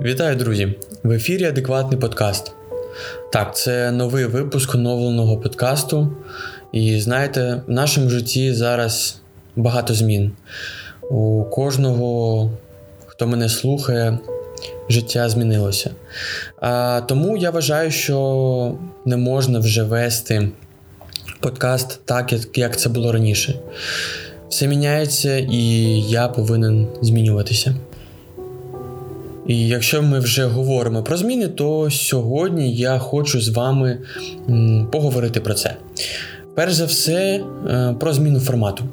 Вітаю, друзі! В ефірі Адекватний подкаст. Так, це новий випуск оновленого подкасту. І знаєте, в нашому житті зараз багато змін. У кожного, хто мене слухає, життя змінилося. А, Тому я вважаю, що не можна вже вести подкаст так, як це було раніше. Все міняється, і я повинен змінюватися. І якщо ми вже говоримо про зміни, то сьогодні я хочу з вами поговорити про це. Перш за все, е, про зміну формату.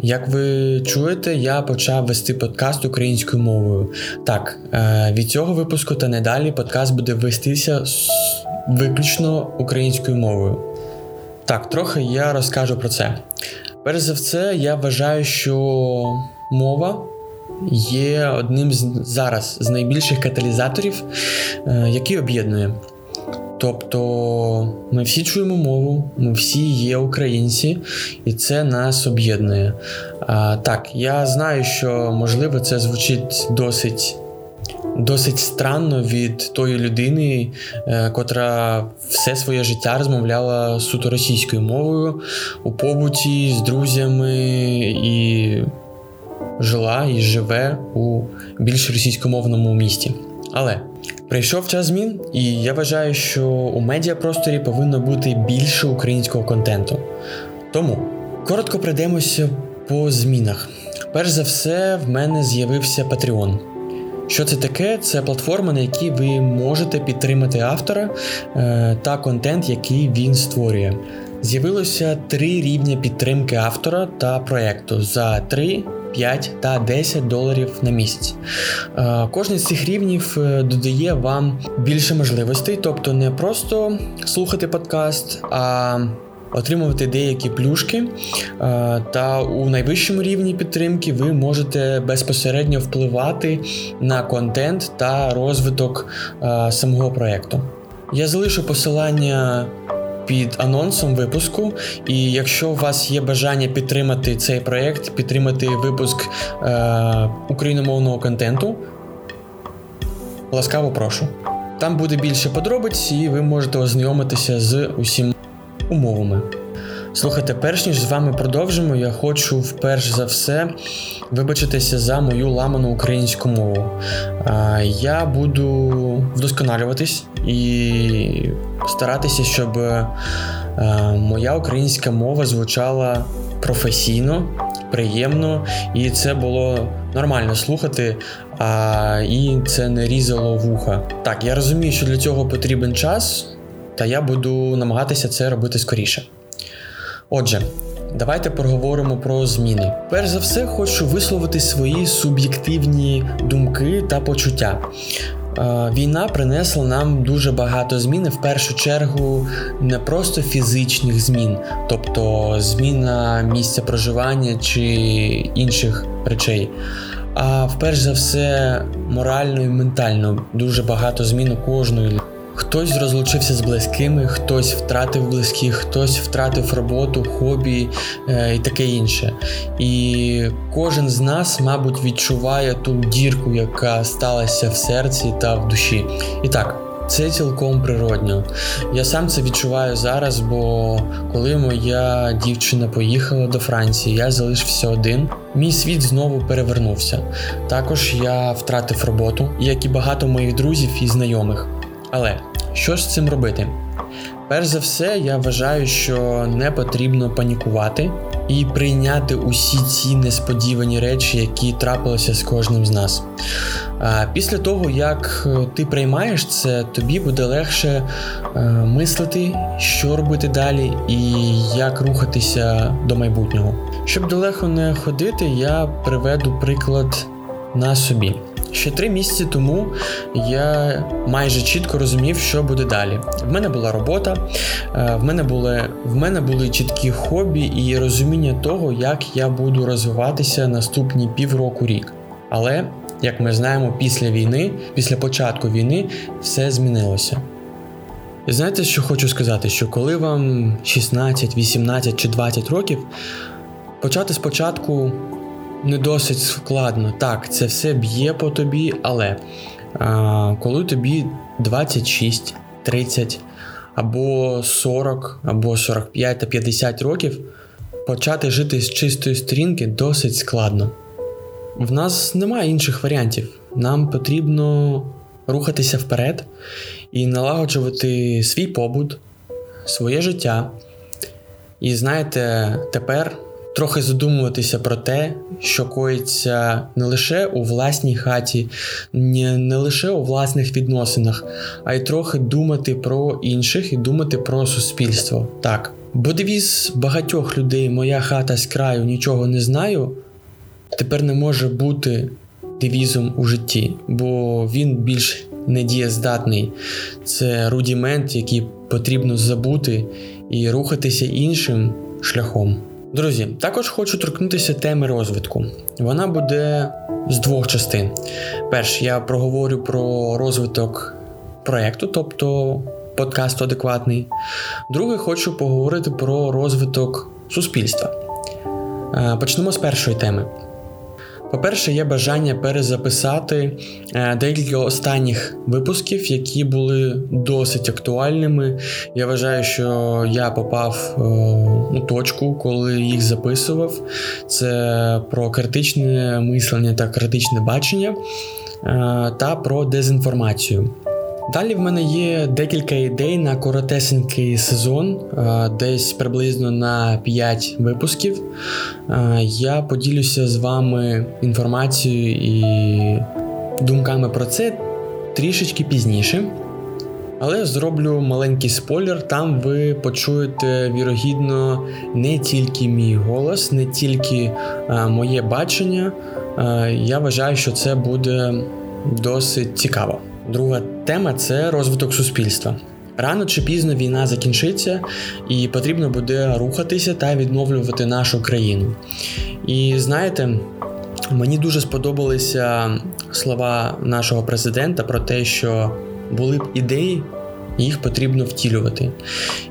Як ви чуєте, я почав вести подкаст українською мовою. Так, е, від цього випуску та не далі подкаст буде вестися виключно українською мовою. Так, трохи я розкажу про це. Перш за все, я вважаю, що мова є одним з зараз з найбільших каталізаторів, е, який об'єднує. Тобто ми всі чуємо мову, ми всі є українці, і це нас об'єднує. А, Так, я знаю, що можливо це звучить досить досить странно від тої людини, е, котра все своє життя розмовляла суто російською мовою у побуті з друзями і жила і живе у більш російськомовному місті. Але прийшов час змін, і я вважаю, що у медіапросторі повинно бути більше українського контенту. Тому коротко пройдемося по змінах. Перш за все, в мене з'явився Patreon. Що це таке? Це платформа, на якій ви можете підтримати автора е, та контент, який він створює. З'явилося три рівня підтримки автора та проекту за 3, 5 та 10 доларів на місяць. Е, кожен з цих рівнів е, додає вам більше можливостей, тобто не просто слухати подкаст, а отримувати деякі плюшки. Е, та у найвищому рівні підтримки ви можете безпосередньо впливати на контент та розвиток самого проєкту. Я залишу посилання під анонсом випуску. І якщо у вас є бажання підтримати цей проект, підтримати випуск е, україномовного контенту, ласкаво прошу. Там буде більше подробиць, і ви можете ознайомитися з усіма умовами. Слухайте, перш ніж з вами продовжимо, я хочу вперш за все вибачитися за мою ламану українську мову. Я буду вдосконалюватись і старатися, щоб моя українська мова звучала професійно, приємно, і це було нормально слухати, а, і це не різало вуха. Так, я розумію, що для цього потрібен час, та я буду намагатися це робити скоріше. Отже, давайте поговоримо про зміни. Перш за все, хочу висловити свої суб'єктивні думки та почуття. Війна принесла нам дуже багато змін, в першу чергу не просто фізичних змін, тобто зміна місця проживання чи інших речей. А вперше за все, морально і ментально дуже багато змін у кожної. Хтось розлучився з близькими, хтось втратив близьких, хтось втратив роботу, хобі е, і таке інше. І кожен з нас, мабуть, відчуває ту дірку, яка сталася в серці та в душі. І так. Це цілком природньо. Я сам це відчуваю зараз, бо коли моя дівчина поїхала до Франції, я залишився один. Мій світ знову перевернувся. Також я втратив роботу, як і багато моїх друзів і знайомих. Але що ж з цим робити? Перш за все, я вважаю, що не потрібно панікувати і прийняти усі ці несподівані речі, які трапилися з кожним з нас. Після того, як е, ти приймаєш це, тобі буде легше е, мислити, що робити далі і як рухатися до майбутнього. Щоб далеко не ходити, я приведу приклад на собі. Ще три місяці тому я майже чітко розумів, що буде далі. В мене була робота, е, в мене були в мене були чіткі хобі і розуміння того, як я буду розвиватися наступні півроку рік. Але, як ми знаємо, після війни, після початку війни, все змінилося. І знаєте, що хочу сказати? Що коли вам 16, 18 чи 20 років, почати спочатку не досить складно. Так, це все б'є по тобі, але коли тобі 26, 30 або 40, або 45 та 50 років, почати жити з чистої сторінки досить складно. В нас немає інших варіантів. Нам потрібно рухатися вперед і налагоджувати свій побут, своє життя. І знаєте, тепер трохи задумуватися про те, що коїться не лише у власній хаті, не лише у власних відносинах, а й трохи думати про інших і думати про суспільство. Так. Бо девіз багатьох людей Моя хата з краю нічого не знаю, тепер не може бути девізом у житті, бо він більш недієздатний. Це рудімент, який потрібно забути і рухатися іншим шляхом. Друзі, також хочу торкнутися теми розвитку. Вона буде з двох частин. Перш, я проговорю про розвиток проєкту, тобто подкасту адекватний. Друге, хочу поговорити про розвиток суспільства. Е, почнемо з першої теми. По-перше, є бажання перезаписати е, декілька останніх випусків, які були досить актуальними. Я вважаю, що я попав е, у точку, коли їх записував. Це про критичне мислення та критичне бачення е, та про дезінформацію. Далі в мене є декілька ідей на коротесенький сезон, десь приблизно на 5 випусків. Я поділюся з вами інформацією і думками про це трішечки пізніше. Але зроблю маленький спойлер, там ви почуєте вірогідно не тільки мій голос, не тільки моє бачення. Я вважаю, що це буде досить цікаво. Друга тема це розвиток суспільства. Рано чи пізно війна закінчиться, і потрібно буде рухатися та відновлювати нашу країну. І знаєте, мені дуже сподобалися слова нашого президента про те, що були б ідеї. Їх потрібно втілювати.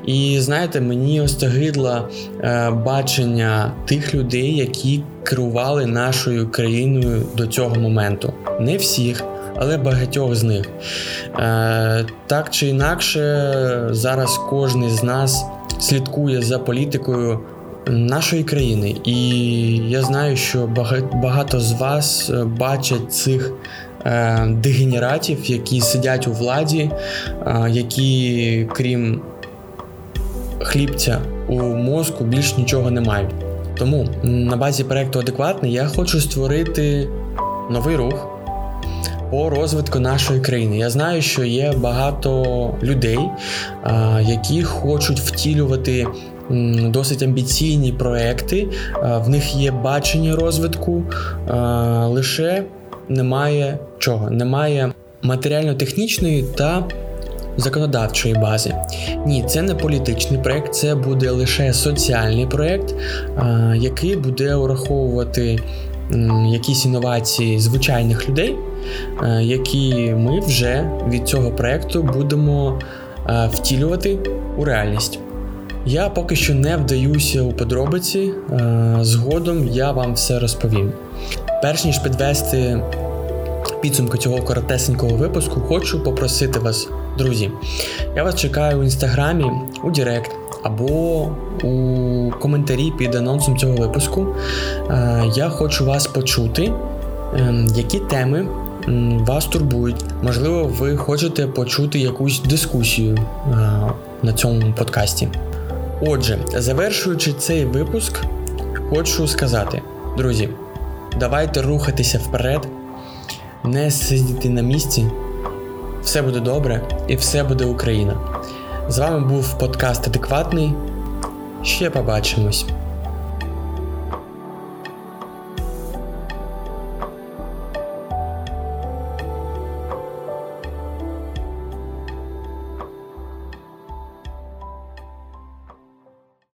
І знаєте, мені остагидло е, бачення тих людей, які керували нашою країною до цього моменту. Не всіх, але багатьох з них. Е, Так чи інакше, зараз кожен з нас слідкує за політикою нашої країни, і я знаю, що багато з вас е, бачать цих. Е, дегенератів, які сидять у владі, які, крім хлібця у мозку, більш нічого не мають. Тому на базі проекту адекватний я хочу створити новий рух, по розвитку нашої країни. Я знаю, що є багато людей, які хочуть втілювати. Досить амбіційні проекти, в них є бачення розвитку, лише немає чого, немає матеріально-технічної та законодавчої бази. Ні, це не політичний проект, це буде лише соціальний проект, який буде ураховувати якісь інновації звичайних людей, які ми вже від цього проекту будемо е, втілювати у реальність. Я поки що не вдаюся у подробиці, е, згодом я вам все розповім. Перш ніж підвести підсумку цього коротесенького випуску, хочу попросити вас, друзі. Я вас чекаю у інстаграмі, у Директ або у коментарі під анонсом цього випуску. Е, я хочу вас почути, ем, які теми вас турбують. Можливо, ви хочете почути якусь дискусію е, на цьому подкасті. Отже, завершуючи цей випуск, хочу сказати, друзі, давайте рухатися вперед, не сидіти на місці. Все буде добре і все буде Україна. З вами був подкаст Адекватний. Ще побачимось.